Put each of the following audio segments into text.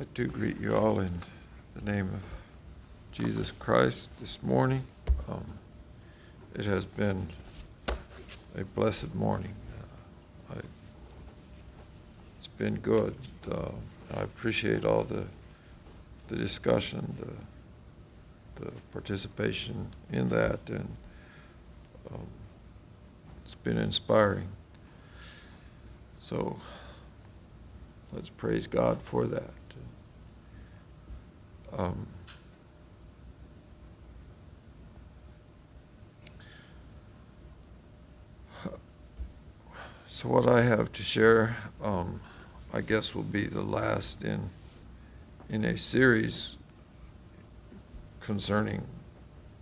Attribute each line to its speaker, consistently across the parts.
Speaker 1: I do greet you all in the name of Jesus Christ this morning. Um, It has been a blessed morning. Uh, I- It's been good. Uh, I appreciate all the, the discussion, the, the participation in that, and um, it's been inspiring. So let's praise God for that. Um, So what I have to share, um, I guess will be the last in, in a series concerning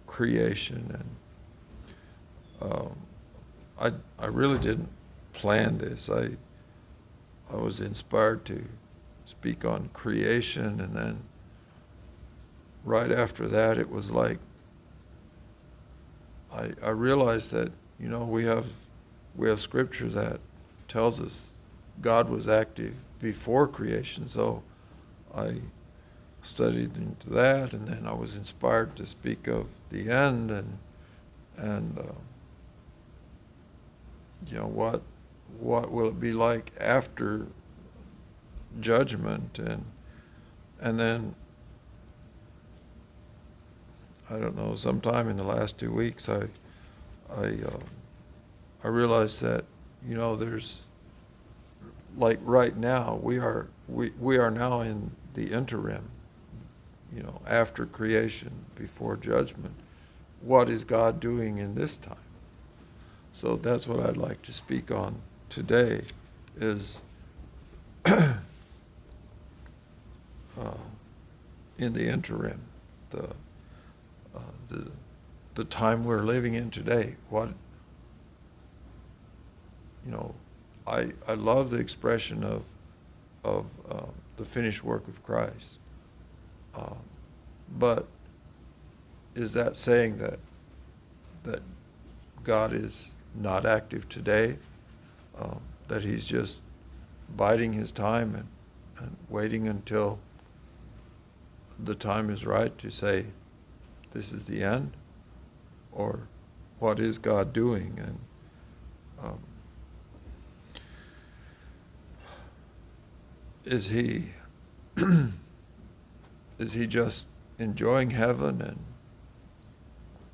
Speaker 1: creation and, um, I, I really didn't plan this. I, I was inspired to speak on creation and then right after that it was like I, I realized that, you know, we have we have scripture that tells us God was active before creation. So I studied into that, and then I was inspired to speak of the end and and uh, you know what what will it be like after judgment and and then I don't know sometime in the last two weeks I I uh, I realized that, you know, there's, like right now, we are, we, we are now in the interim, you know, after creation, before judgment. What is God doing in this time? So that's what I'd like to speak on today is uh, in the interim, the, uh, the, the time we're living in today. What, you know, I, I love the expression of, of um, the finished work of Christ. Um, but is that saying that, that God is not active today? Um, that he's just biding his time and, and waiting until the time is right to say, this is the end? Or what is God doing? And um, is he is he just enjoying heaven and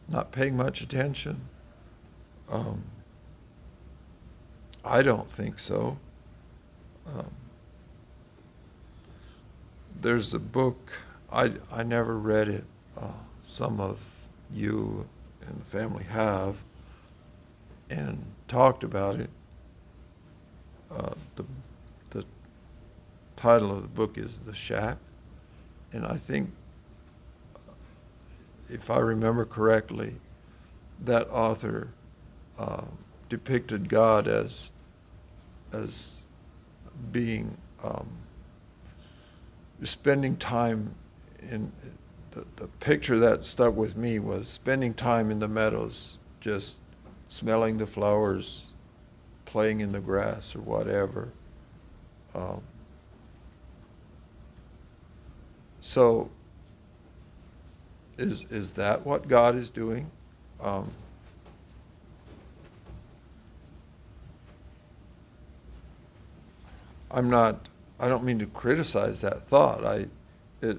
Speaker 1: not paying much attention? Um, I don't think so. Um, there's a book I I never read it. Uh, some of you and the family have, and talked about it. Uh, the the title of the book is The Shack. And I think, if I remember correctly, that author uh, depicted God as, as being, um, spending time in, the, the picture that stuck with me was spending time in the meadows, just smelling the flowers, playing in the grass or whatever. Um, So, is, is that what God is doing? Um, I'm not, I don't mean to criticize that thought. I, it,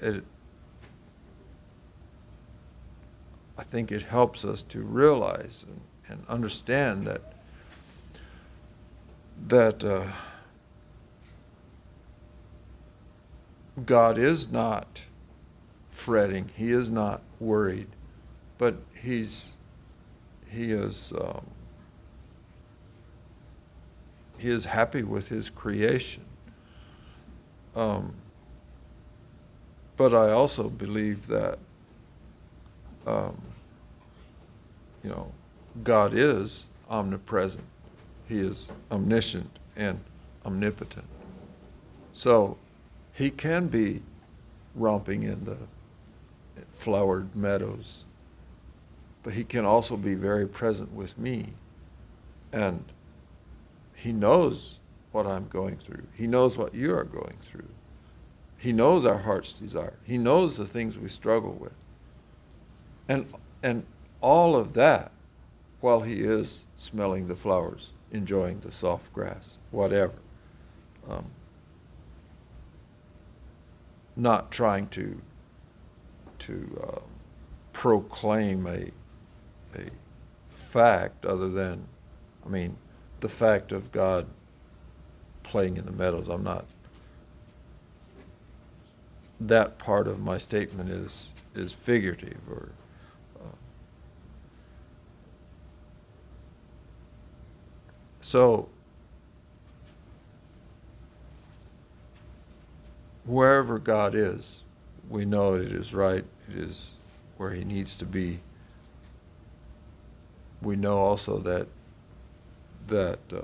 Speaker 1: it, I think it helps us to realize and, and understand that, that, uh, God is not fretting. He is not worried, but he's he is um, he is happy with his creation. Um, but I also believe that um, you know God is omnipresent. He is omniscient and omnipotent. So he can be romping in the flowered meadows, but he can also be very present with me. And he knows what I'm going through. He knows what you are going through. He knows our heart's desire. He knows the things we struggle with. And, and all of that while he is smelling the flowers, enjoying the soft grass, whatever. Um, not trying to, to uh, proclaim a, a fact other than, I mean, the fact of God playing in the meadows. I'm not that part of my statement is is figurative or uh, so wherever God is, we know it is right, it is where he needs to be. We know also that that uh,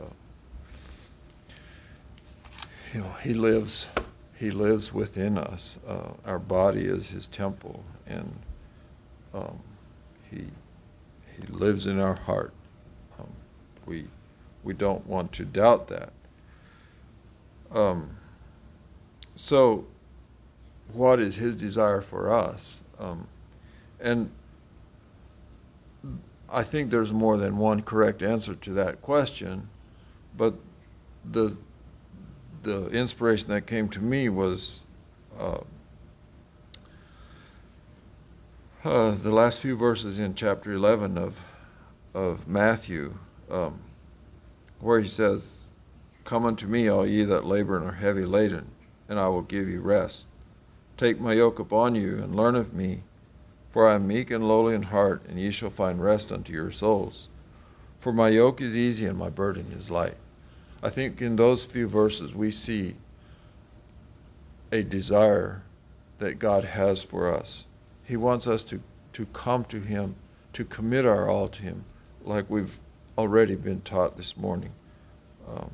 Speaker 1: you know he lives he lives within us. Uh, our body is his temple, and um, he he lives in our heart. Um, we we don't want to doubt that. Um, so, what is his desire for us? Um, and I think there's more than one correct answer to that question, but the the inspiration that came to me was uh, uh, the last few verses in chapter 11 of, of Matthew, um, where he says, Come unto me, all ye that labor and are heavy laden, and I will give you rest. Take my yoke upon you, and learn of me, for I am meek and lowly in heart, and ye shall find rest unto your souls. For my yoke is easy, and my burden is light. I think in those few verses we see a desire that God has for us. He wants us to, to come to Him, to commit our all to Him, like we've already been taught this morning. Um,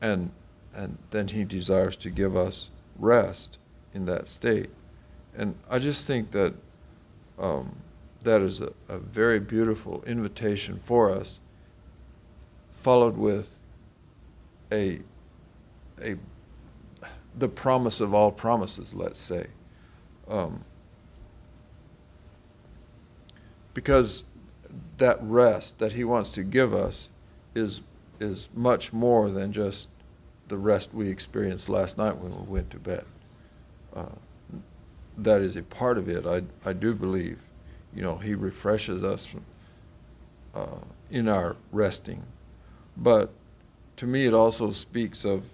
Speaker 1: and, and then He desires to give us rest in that state. And I just think that um, that is a, a very beautiful invitation for us, followed with a, a, the promise of all promises, let's say. Um, because that rest that he wants to give us is, is much more than just the rest we experienced last night when we went to bed. Uh, that is a part of it. I, I do believe, you know, he refreshes us from, uh, in our resting. But to me, it also speaks of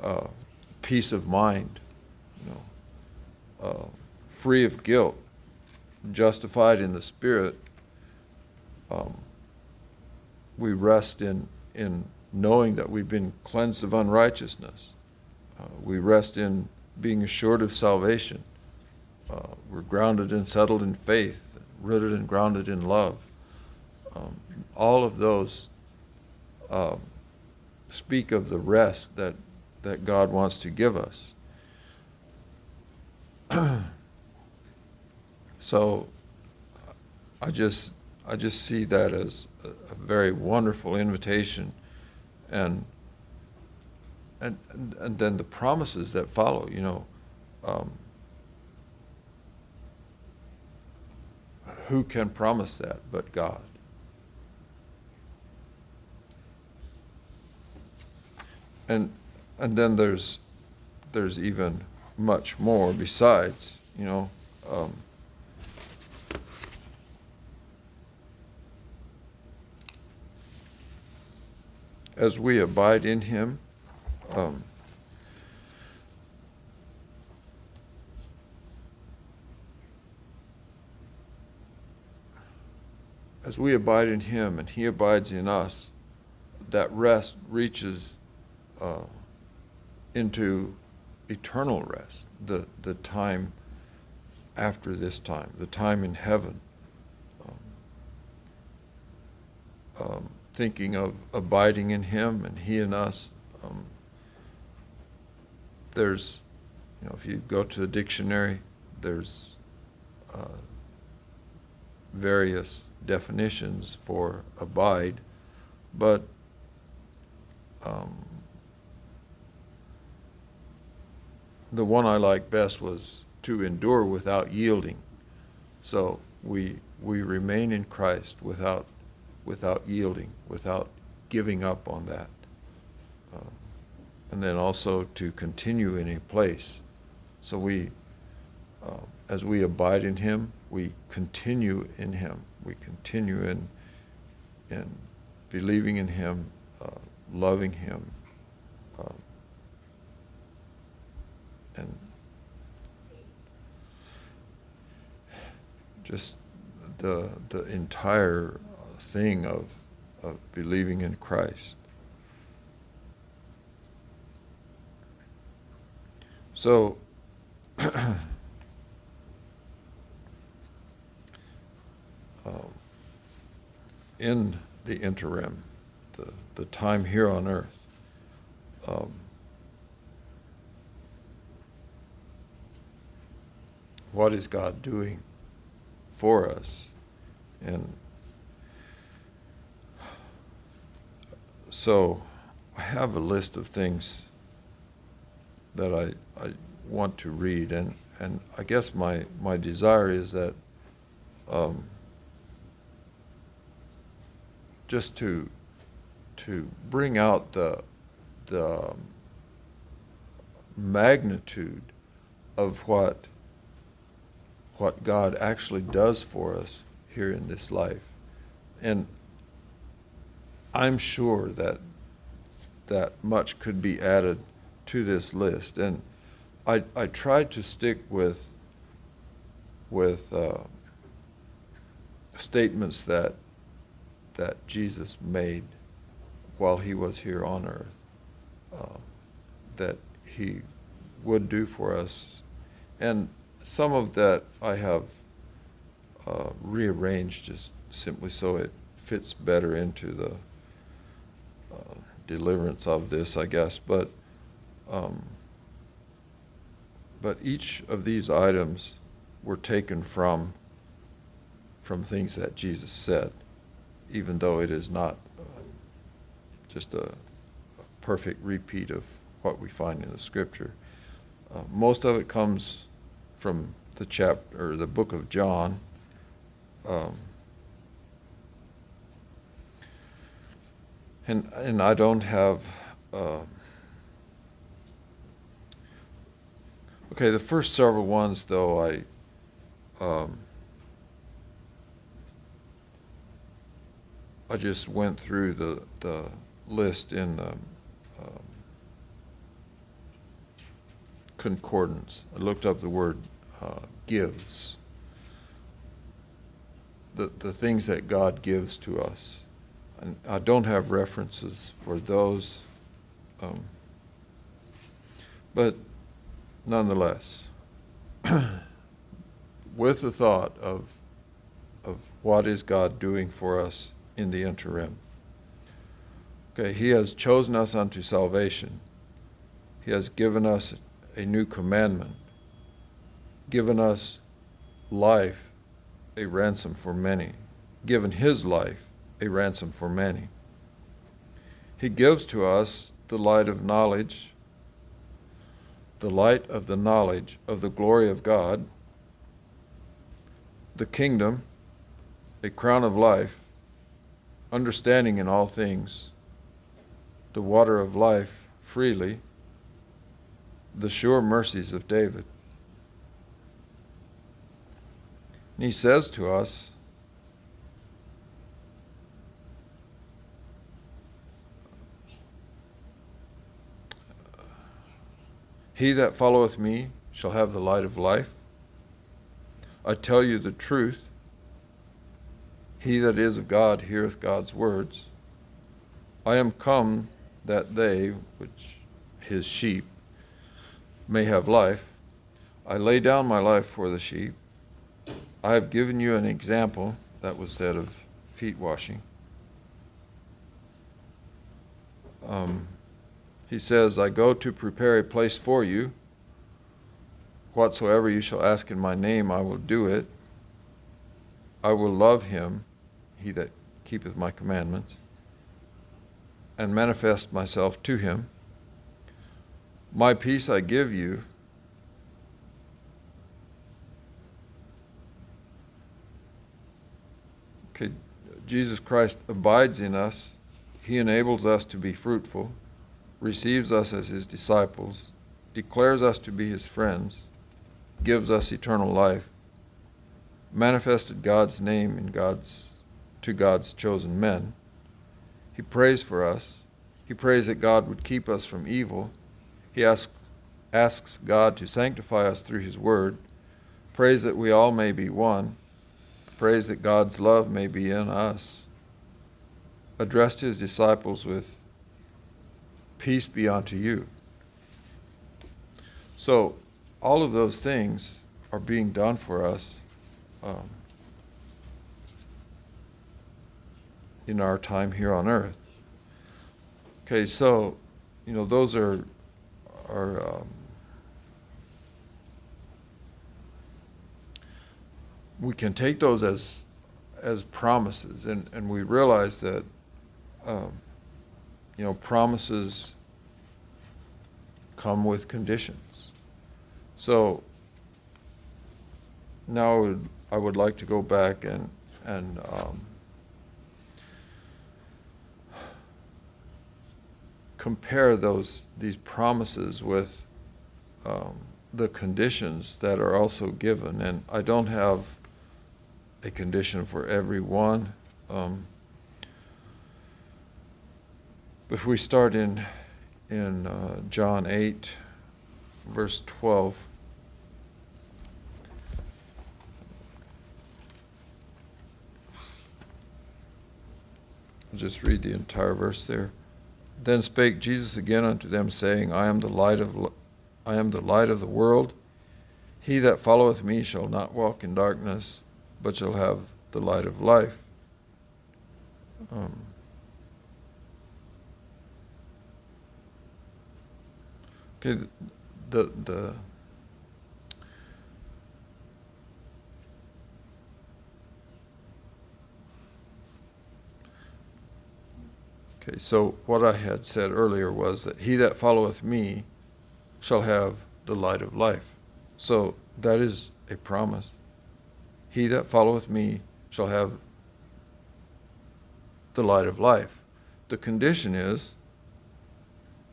Speaker 1: uh, peace of mind, you know, uh, free of guilt, justified in the Spirit. Um, we rest in, in knowing that we've been cleansed of unrighteousness. Uh, we rest in being assured of salvation. Uh, we're grounded and settled in faith, rooted and grounded in love. Um, all of those um, speak of the rest that, that God wants to give us. so I just I just see that as a, a very wonderful invitation and and, and, and then the promises that follow, you know, um, who can promise that but God? and and then there's there's even much more besides you know um, as we abide in him um, as we abide in him and he abides in us that rest reaches uh, into eternal rest, the, the time after this time, the time in heaven. Um, um, thinking of abiding in Him and He in us. Um, there's, you know, if you go to the dictionary, there's uh, various definitions for abide, but um, the one I like best was to endure without yielding. So we we remain in Christ without without yielding, without giving up on that. Um, and then also to continue in a place. So we, uh, as we abide in Him, we continue in Him. We continue in in believing in Him, uh, loving Him, uh, and just the the entire thing of of believing in Christ. So um, in the interim, the, the time here on earth, um, what is God doing for us? And so I have a list of things that I, I want to read, and, and I guess my, my desire is that um, just to to bring out the the magnitude of what what God actually does for us here in this life. And I'm sure that that much could be added to this list. And I, I tried to stick with with uh, statements that that Jesus made while he was here on earth, uh, that he would do for us. And some of that I have uh, rearranged just simply so it fits better into the uh, deliverance of this, I guess. But um, but each of these items were taken from from things that Jesus said even though it is not uh, just a, perfect repeat of what we find in the scripture. Uh, most of it comes from the chapter or the book of John. Um, and and I don't have. Uh, okay, the first several ones though I. Um, I just went through the, the list in the um, concordance. I looked up the word uh, gives. The, the things that God gives to us. And I don't have references for those, um, but nonetheless, with the thought of, of what is God doing for us in the interim. Okay, He has chosen us unto salvation. He has given us a new commandment, given us life, a ransom for many, given His life, a ransom for many. He gives to us the light of knowledge, the light of the knowledge of the glory of God, the kingdom, a crown of life, understanding in all things, the water of life freely, the sure mercies of David. And he says to us, He that followeth me shall have the light of life. I tell you the truth. He that is of God heareth God's words. I am come that they, which his sheep, may have life. I lay down my life for the sheep. I have given you an example, that was said of feet washing. Um, he says, I go to prepare a place for you. Whatsoever you shall ask in my name, I will do it. I will love him he that keepeth my commandments, and manifest myself to him. My peace I give you. Okay, Jesus Christ abides in us. He enables us to be fruitful, receives us as his disciples, declares us to be his friends, gives us eternal life, manifested God's name in God's to God's chosen men. He prays for us. He prays that God would keep us from evil. He asks, asks God to sanctify us through his word. Prays that we all may be one. Prays that God's love may be in us. Addressed his disciples with, Peace be unto you. So, all of those things are being done for us um, in our time here on earth. Okay, so, you know, those are, are um, we can take those as as promises, and, and we realize that, um, you know, promises come with conditions. So now I would, like to go back and and um, compare those these promises with um, the conditions that are also given, and I don't have a condition for every one. Um, if we start in in uh, John eight, verse twelve. I'll just read the entire verse there. Then spake Jesus again unto them, saying, I am the light of I am the light of the world. He that followeth me shall not walk in darkness, but shall have the light of life. Um, okay, the the Okay, so what I had said earlier was that he that followeth me shall have the light of life. So that is a promise. He that followeth me shall have the light of life. The condition is,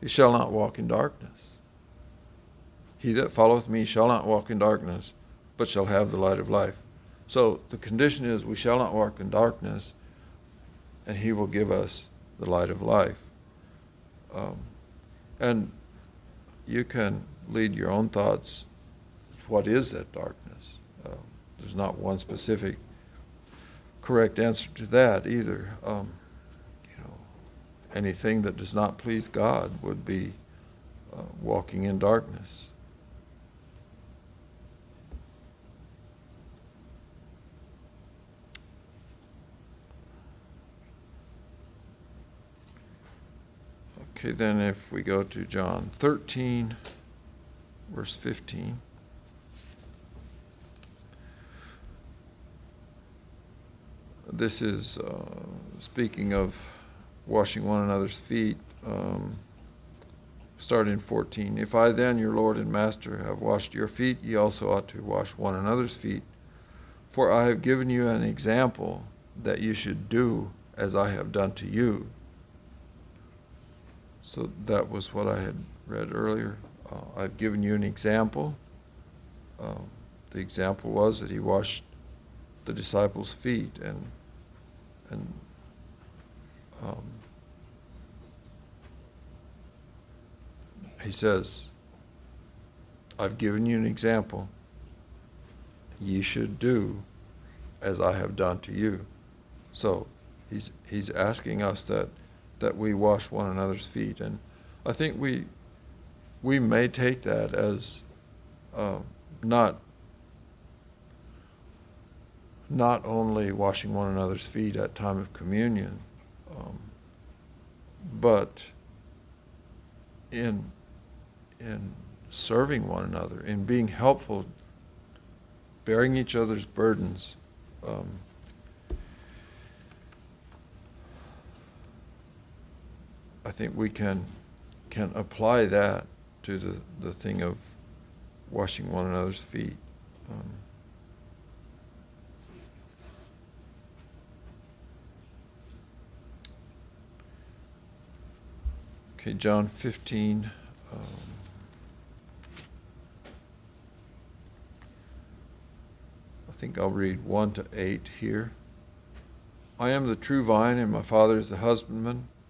Speaker 1: he shall not walk in darkness. He that followeth me shall not walk in darkness, but shall have the light of life. So the condition is, we shall not walk in darkness, and he will give us the light of life. Um, and you can lead your own thoughts. What is that darkness? Uh, there's not one specific correct answer to that either. Um, you know, anything that does not please God would be uh, walking in darkness. Okay, then if we go to John 13, verse 15. This is uh, speaking of washing one another's feet. Um, starting 14. If I then, your Lord and Master, have washed your feet, ye also ought to wash one another's feet. For I have given you an example that you should do as I have done to you. So that was what I had read earlier. Uh, I've given you an example. Uh, the example was that he washed the disciples' feet, and and um, he says, "I've given you an example. Ye should do as I have done to you." So he's he's asking us that that we wash one another's feet. And I think we, we may take that as uh, not, not only washing one another's feet at time of communion, um, but in, in serving one another, in being helpful, bearing each other's burdens. Um, I think we can can apply that to the, the thing of washing one another's feet. Um, okay, John 15. Um, I think I'll read 1 to 8 here. I am the true vine, and my Father is the husbandman.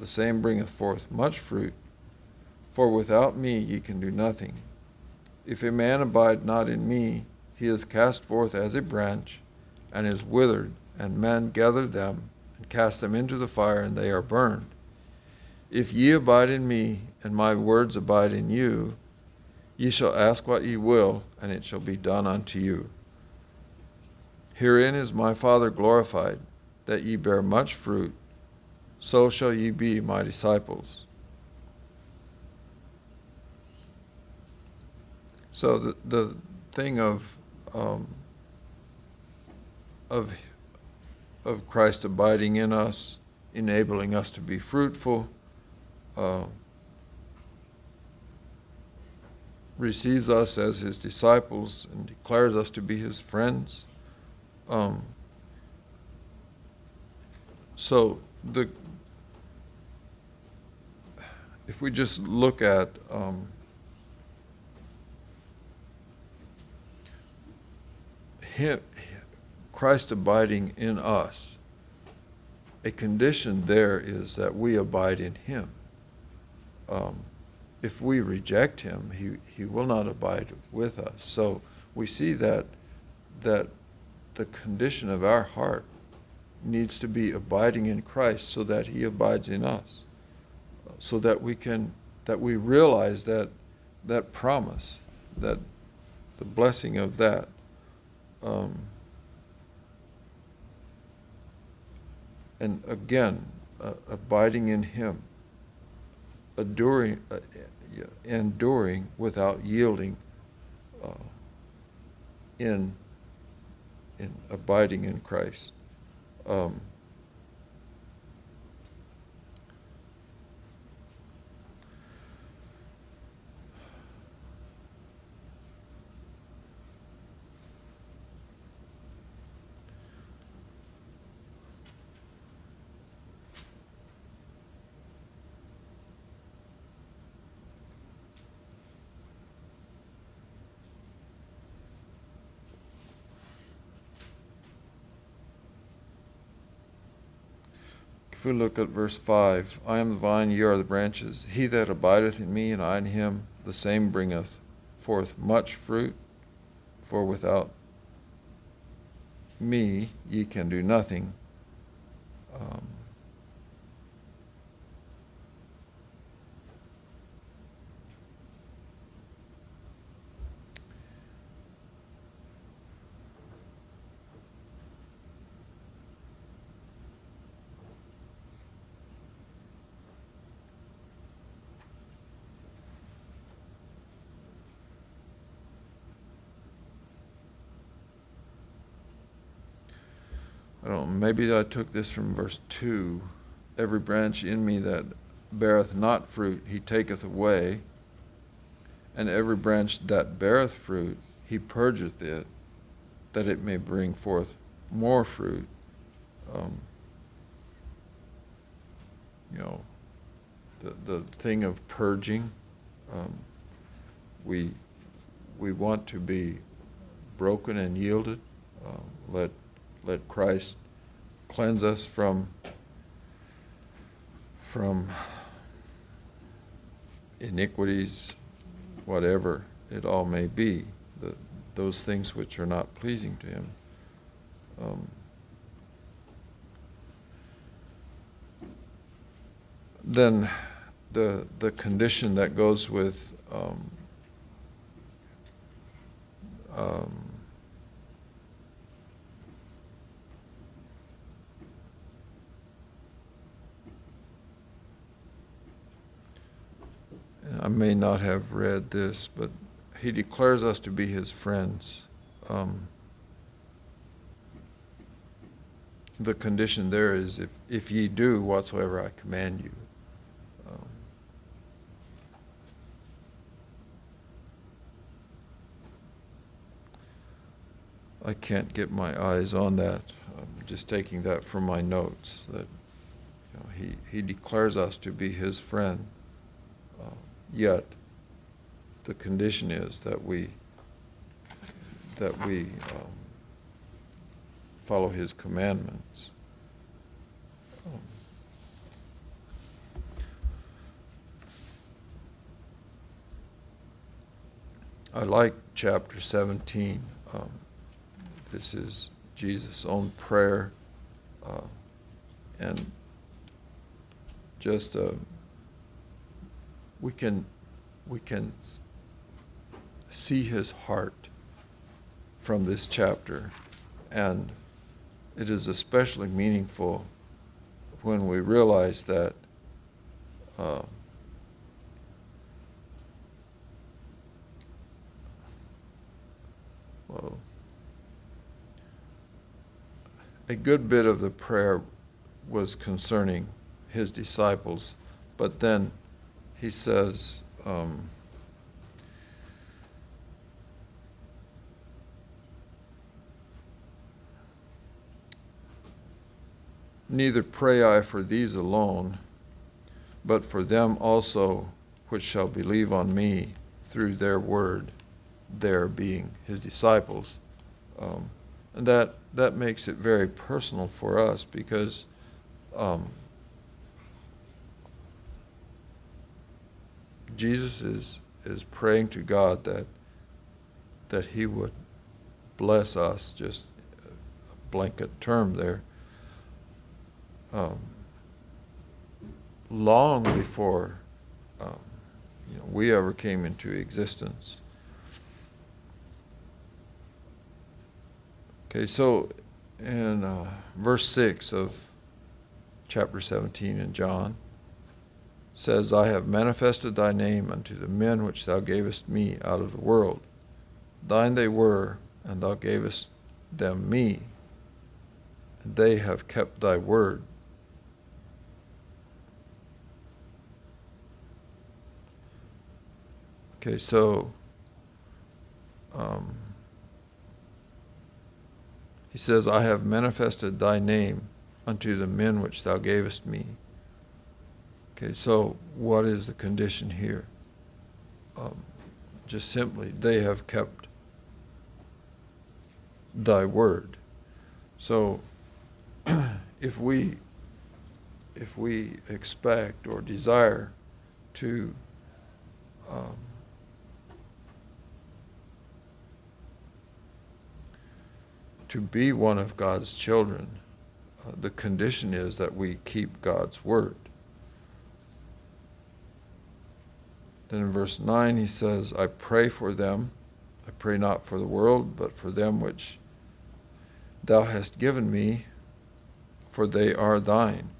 Speaker 1: the same bringeth forth much fruit. For without me ye can do nothing. If a man abide not in me, he is cast forth as a branch, and is withered, and men gather them, and cast them into the fire, and they are burned. If ye abide in me, and my words abide in you, ye shall ask what ye will, and it shall be done unto you. Herein is my Father glorified, that ye bear much fruit, so shall ye be my disciples. So the, the thing of um, of of Christ abiding in us, enabling us to be fruitful, uh, receives us as his disciples and declares us to be his friends. Um, so the if we just look at um, him, Christ abiding in us, a condition there is that we abide in him. Um, if we reject him, he, he will not abide with us. So we see that that the condition of our heart needs to be abiding in Christ so that he abides in us. So that we can that we realize that that promise, that the blessing of that. Um, and again, uh, abiding in him enduring, uh, enduring without yielding uh, in, in abiding in Christ. Um, If we look at verse 5, I am the vine, ye are the branches. He that abideth in me, and I in him, the same bringeth forth much fruit. For without me ye can do nothing. Um, I don't know, maybe I took this from verse 2. Every branch in me that beareth not fruit, he taketh away. And every branch that beareth fruit, he purgeth it, that it may bring forth more fruit. Um, you know, the, the thing of purging, um, we, we want to be broken and yielded. Um, let let Christ cleanse us from from iniquities, whatever it all may be, the, those things which are not pleasing to Him. Um, then the the condition that goes with um, um, may not have read this, but he declares us to be his friends. Um, the condition there is if, if ye do whatsoever I command you. Um, I can't get my eyes on that. I'm just taking that from my notes that you know, he, he declares us to be his friend. Yet the condition is that we that we um, follow his commandments. Um, I like chapter 17. Um, this is Jesus' own prayer. Uh, and just uh, we can we can see his heart from this chapter. And it is especially meaningful when we realize that uh, well, a good bit of the prayer was concerning his disciples, but then he says, um, Neither pray I for these alone, but for them also which shall believe on me through their word, their being his disciples. Um, and that, that makes it very personal for us because um, Jesus is, is praying to God that, that he would bless us, just a blanket term there, um, long before um, you know, we ever came into existence. Okay, so in uh, verse 6 of chapter 17 in John, says, I have manifested thy name unto the men which thou gavest me out of the world. Thine they were, and thou gavest them me, and they have kept thy word. Okay, so um, he says, I have manifested thy name unto the men which thou gavest me. Okay, so what is the condition here? Um, just simply, they have kept thy word. So if we if we expect or desire to um, to be one of God's children, uh, the condition is that we keep God's word. Then in verse 9 he says, I pray for them. I pray not for the world, but for them which thou hast given me, for they are thine.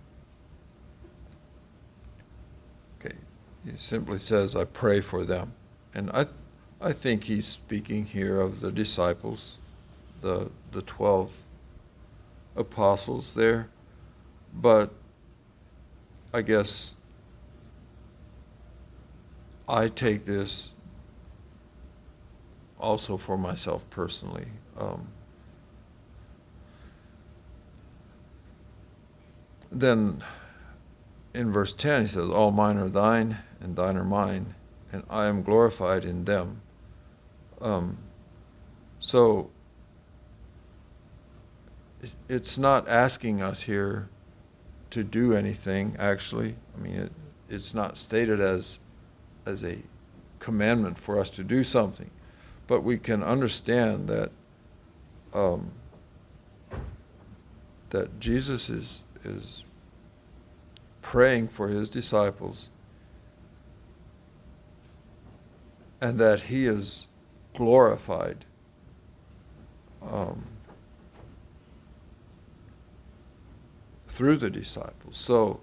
Speaker 1: Okay, he simply says, I pray for them. And I, I think he's speaking here of the disciples the, the 12 apostles there. But I guess I take this also for myself personally. Um, then in verse 10, he says, All mine are thine, and thine are mine, and I am glorified in them. Um, so it's not asking us here to do anything, actually. I mean, it, it's not stated as, as a commandment for us to do something. But we can understand that, um, that Jesus is, is praying for his disciples and that he is glorified. Um, through the disciples. So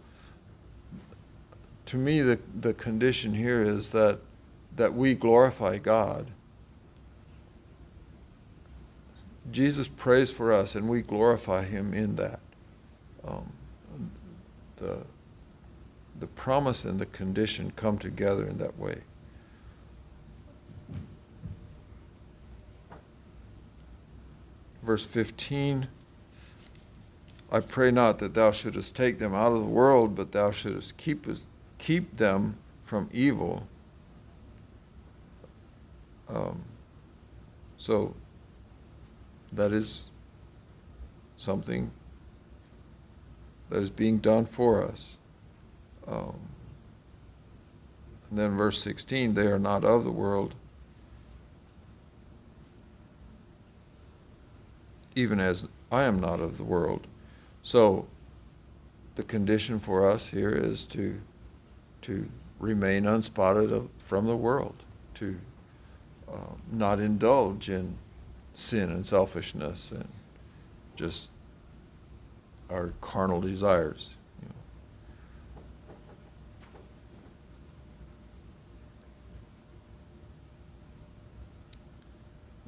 Speaker 1: to me, the, the condition here is that, that we glorify God. Jesus prays for us, and we glorify Him in that. Um, the, the promise and the condition come together in that way. Verse 15 I pray not that thou shouldest take them out of the world, but thou shouldest keep, keep them from evil. Um, so that is something that is being done for us. Um, and then verse 16 they are not of the world, even as I am not of the world. So the condition for us here is to, to remain unspotted of, from the world, to uh, not indulge in sin and selfishness and just our carnal desires. You know.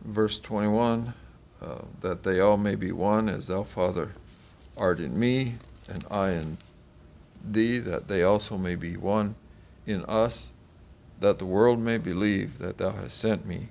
Speaker 1: Verse 21 uh, that they all may be one as thou, Father, art in me, and I in thee, that they also may be one in us, that the world may believe that thou hast sent me.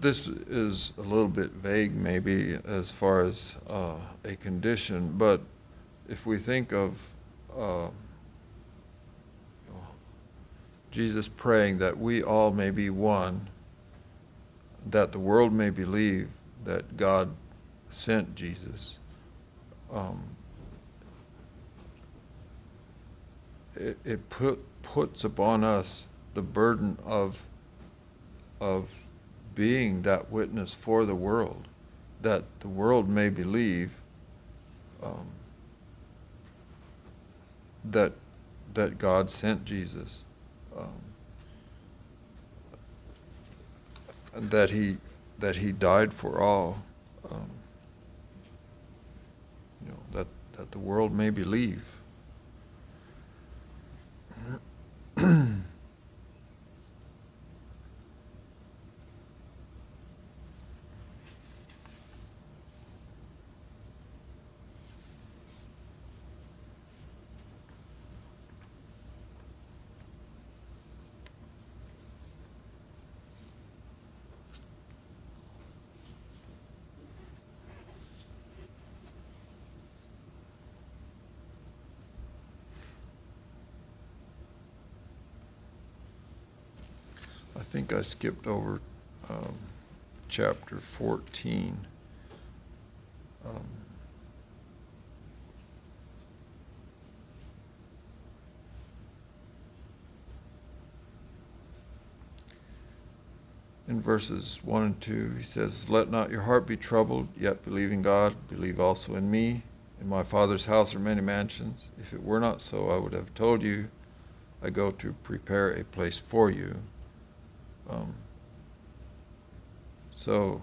Speaker 1: This is a little bit vague, maybe, as far as uh, a condition, but if we think of uh, Jesus praying that we all may be one, that the world may believe that God sent Jesus. Um, it, it put, puts upon us the burden of, of being that witness for the world, that the world may believe um, that that God sent Jesus, um, that he that he died for all. Um, you know that that the world may believe. think I skipped over um, chapter 14. Um, in verses 1 and 2, he says, Let not your heart be troubled, yet believe in God, believe also in me. In my Father's house are many mansions. If it were not so, I would have told you, I go to prepare a place for you. Um, so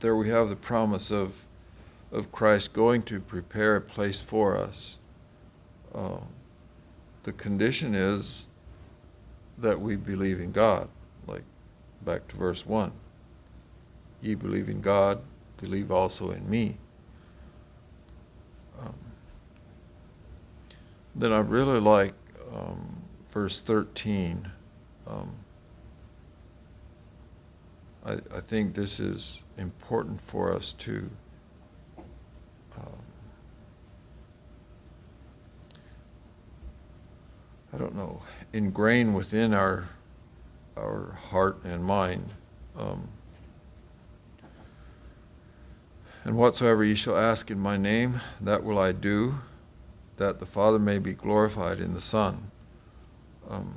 Speaker 1: there we have the promise of of Christ going to prepare a place for us. Uh, the condition is that we believe in God, like back to verse 1. Ye believe in God, believe also in me. Um, then I really like um, verse 13. Um, I, I, think this is important for us to um, I don't know, ingrain within our our heart and mind. Um, and whatsoever ye shall ask in my name, that will I do, that the Father may be glorified in the Son. Um,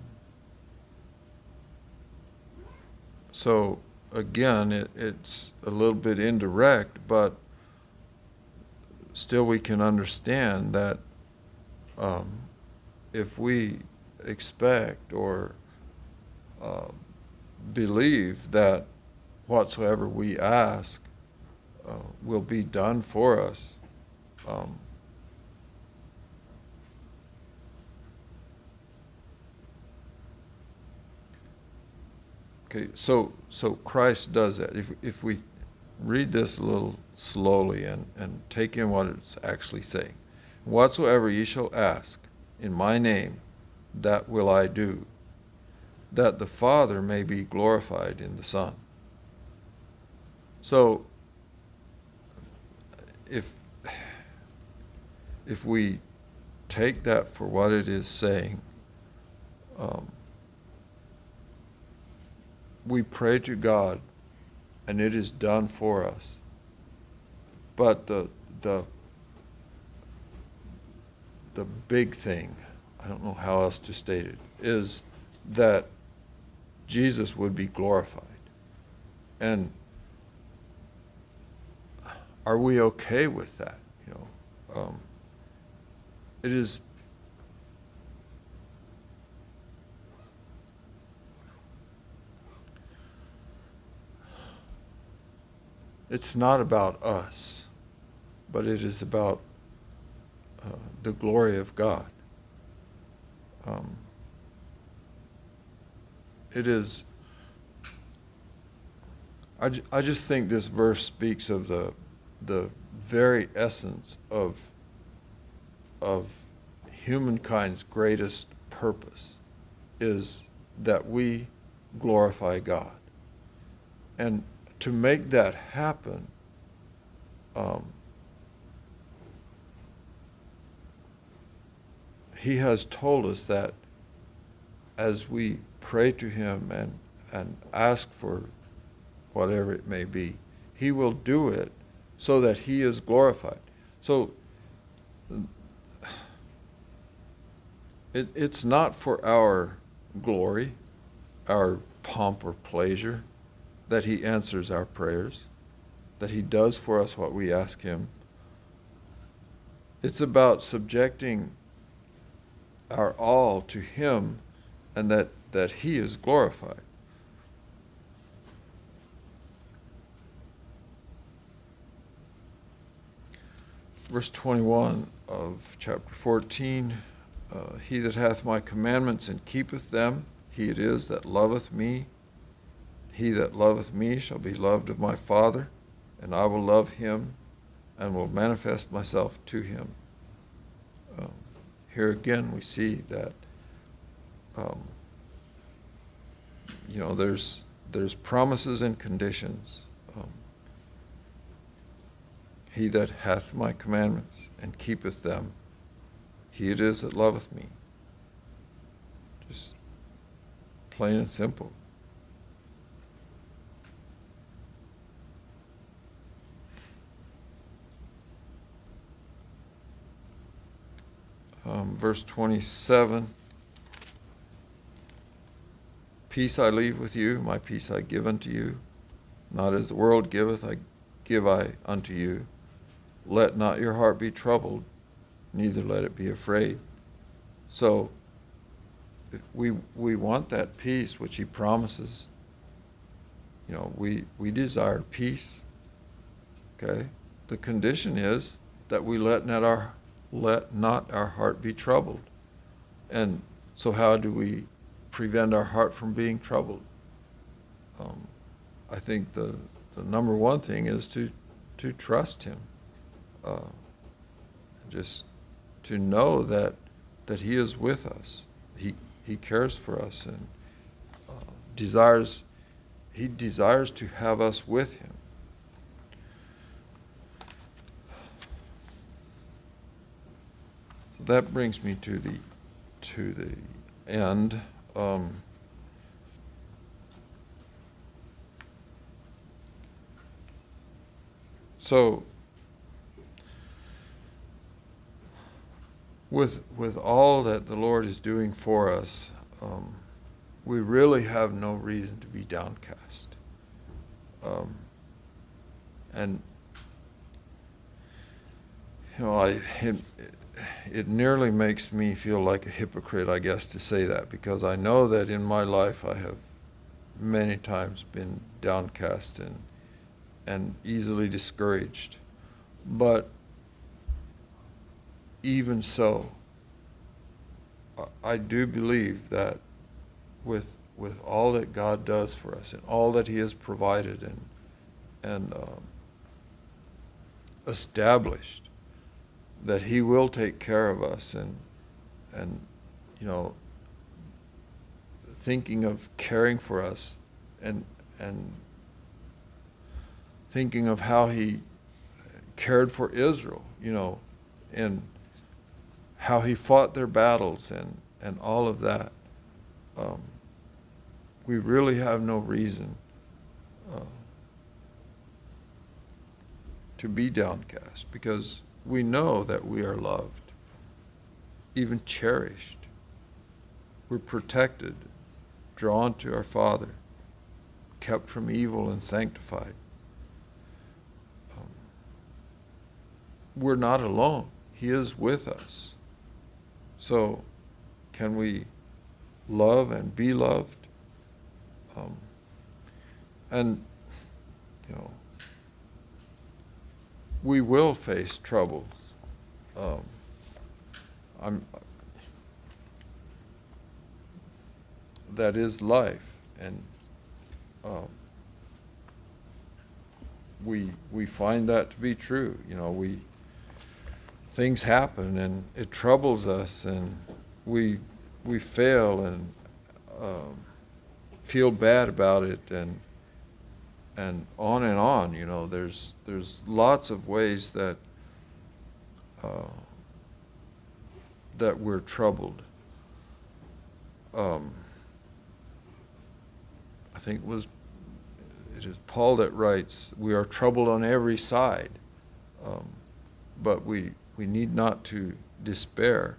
Speaker 1: so again, it, it's a little bit indirect, but still we can understand that um, if we expect or uh, believe that whatsoever we ask uh, will be done for us, um, Okay, so, so Christ does that. If, if we read this a little slowly and, and take in what it's actually saying. Whatsoever ye shall ask in my name, that will I do, that the Father may be glorified in the Son. So, if, if we take that for what it is saying, um, we pray to God and it is done for us. But the the the big thing, I don't know how else to state it, is that Jesus would be glorified. And are we okay with that? You know, um, it is it's not about us, but it is about uh, the glory of God. Um, it is, I, I just think this verse speaks of the, the very essence of, of humankind's greatest purpose is that we glorify God. And to make that happen, um, he has told us that as we pray to him and, and ask for whatever it may be, he will do it so that he is glorified. So it, it's not for our glory, our pomp or pleasure that He answers our prayers, that He does for us what we ask Him. It's about subjecting our all to Him and that, that He is glorified. Verse 21 of chapter 14 uh, He that hath my commandments and keepeth them, he it is that loveth me he that loveth me shall be loved of my Father, and I will love him and will manifest myself to him. Um, here again, we see that um, you know there's there's promises and conditions. Um, he that hath my commandments and keepeth them, he it is that loveth me. Just plain and simple. Um, verse 27 Peace I leave with you, my peace I give unto you. Not as the world giveth, I give I unto you. Let not your heart be troubled, neither let it be afraid. So, we, we want that peace which he promises. You know, we, we desire peace. Okay? The condition is that we let not our let not our heart be troubled. And so, how do we prevent our heart from being troubled? Um, I think the, the number one thing is to, to trust Him. Uh, just to know that, that He is with us. He, he cares for us and uh, desires, He desires to have us with Him. That brings me to the to the end. Um, so with with all that the Lord is doing for us, um, we really have no reason to be downcast. Um, and you know, I it nearly makes me feel like a hypocrite, I guess, to say that because I know that in my life I have many times been downcast and and easily discouraged. But even so, I do believe that with with all that God does for us and all that He has provided and and um, established, that He will take care of us and and you know thinking of caring for us and and thinking of how He cared for Israel, you know, and how He fought their battles and and all of that. Um, we really have no reason uh, to be downcast because we know that we are loved, even cherished. We're protected, drawn to our Father, kept from evil and sanctified. Um, we're not alone. He is with us. So, can we love and be loved? Um, and, you know, we will face troubles. Um, I'm, that is life, and um, we we find that to be true. You know, we things happen, and it troubles us, and we we fail, and um, feel bad about it and and on and on. You know, there's there's lots of ways that uh, that we're troubled. Um, I think it was it is Paul that writes, "We are troubled on every side, um, but we we need not to despair."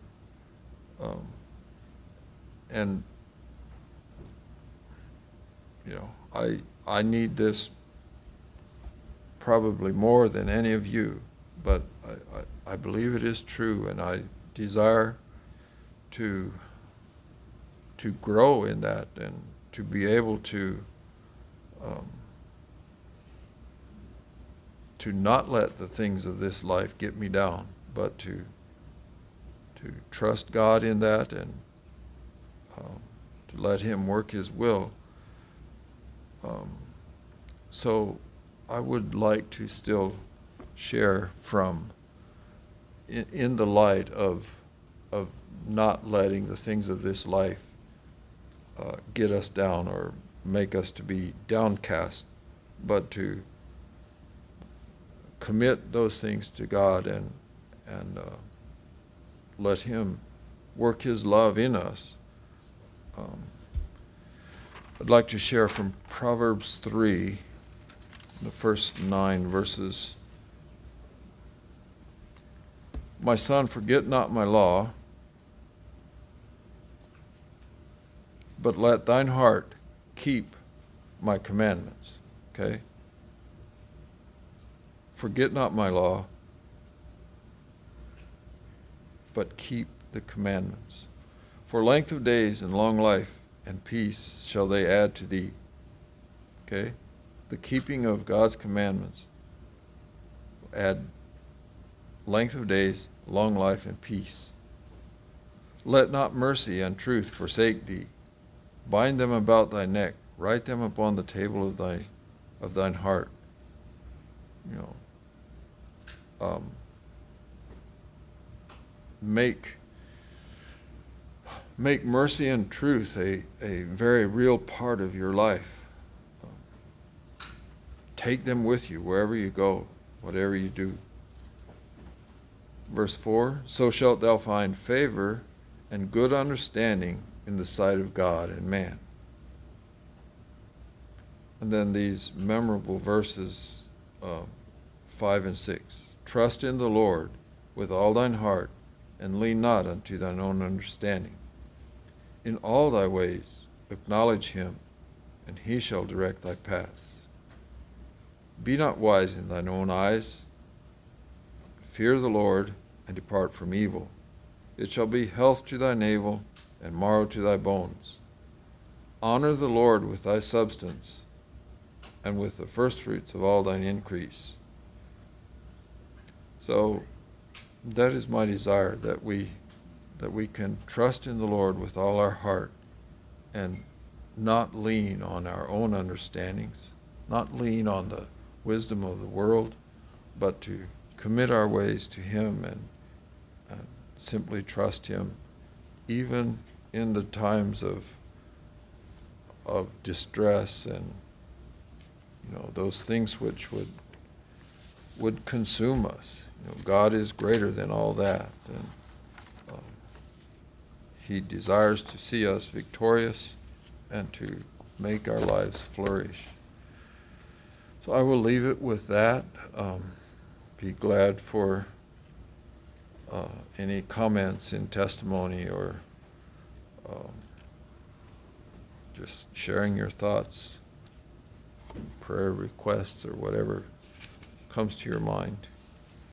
Speaker 1: Um, and you know, I, I need this probably more than any of you, but I, I, I believe it is true, and I desire to, to grow in that and to be able to, um, to not let the things of this life get me down, but to, to trust God in that and um, to let Him work His will um, so I would like to still share from in, in the light of of not letting the things of this life uh, get us down or make us to be downcast, but to commit those things to God and and uh, let Him work His love in us. Um, I'd like to share from Proverbs 3, the first nine verses. My son, forget not my law, but let thine heart keep my commandments. Okay? Forget not my law, but keep the commandments. For length of days and long life and peace shall they add to thee. Okay? The keeping of God's commandments add length of days, long life, and peace. Let not mercy and truth forsake thee. Bind them about thy neck, write them upon the table of thy of thine heart. You know, um, make make mercy and truth a, a very real part of your life. take them with you wherever you go, whatever you do. Verse 4 So shalt thou find favor and good understanding in the sight of God and man. And then these memorable verses uh, 5 and 6 Trust in the Lord with all thine heart, and lean not unto thine own understanding. In all thy ways acknowledge him, and he shall direct thy paths. Be not wise in thine own eyes. Fear the Lord and depart from evil. It shall be health to thy navel and marrow to thy bones. Honor the Lord with thy substance and with the firstfruits of all thine increase. So that is my desire that we that we can trust in the Lord with all our heart and not lean on our own understandings, not lean on the wisdom of the world, but to commit our ways to Him and, and simply trust Him, even in the times of of distress and you know those things which would would consume us. You know, God is greater than all that, and He desires to see us victorious and to make our lives flourish. So I will leave it with that. Um, be glad for uh, any comments in testimony or um, just sharing your thoughts, prayer requests, or whatever comes to your mind.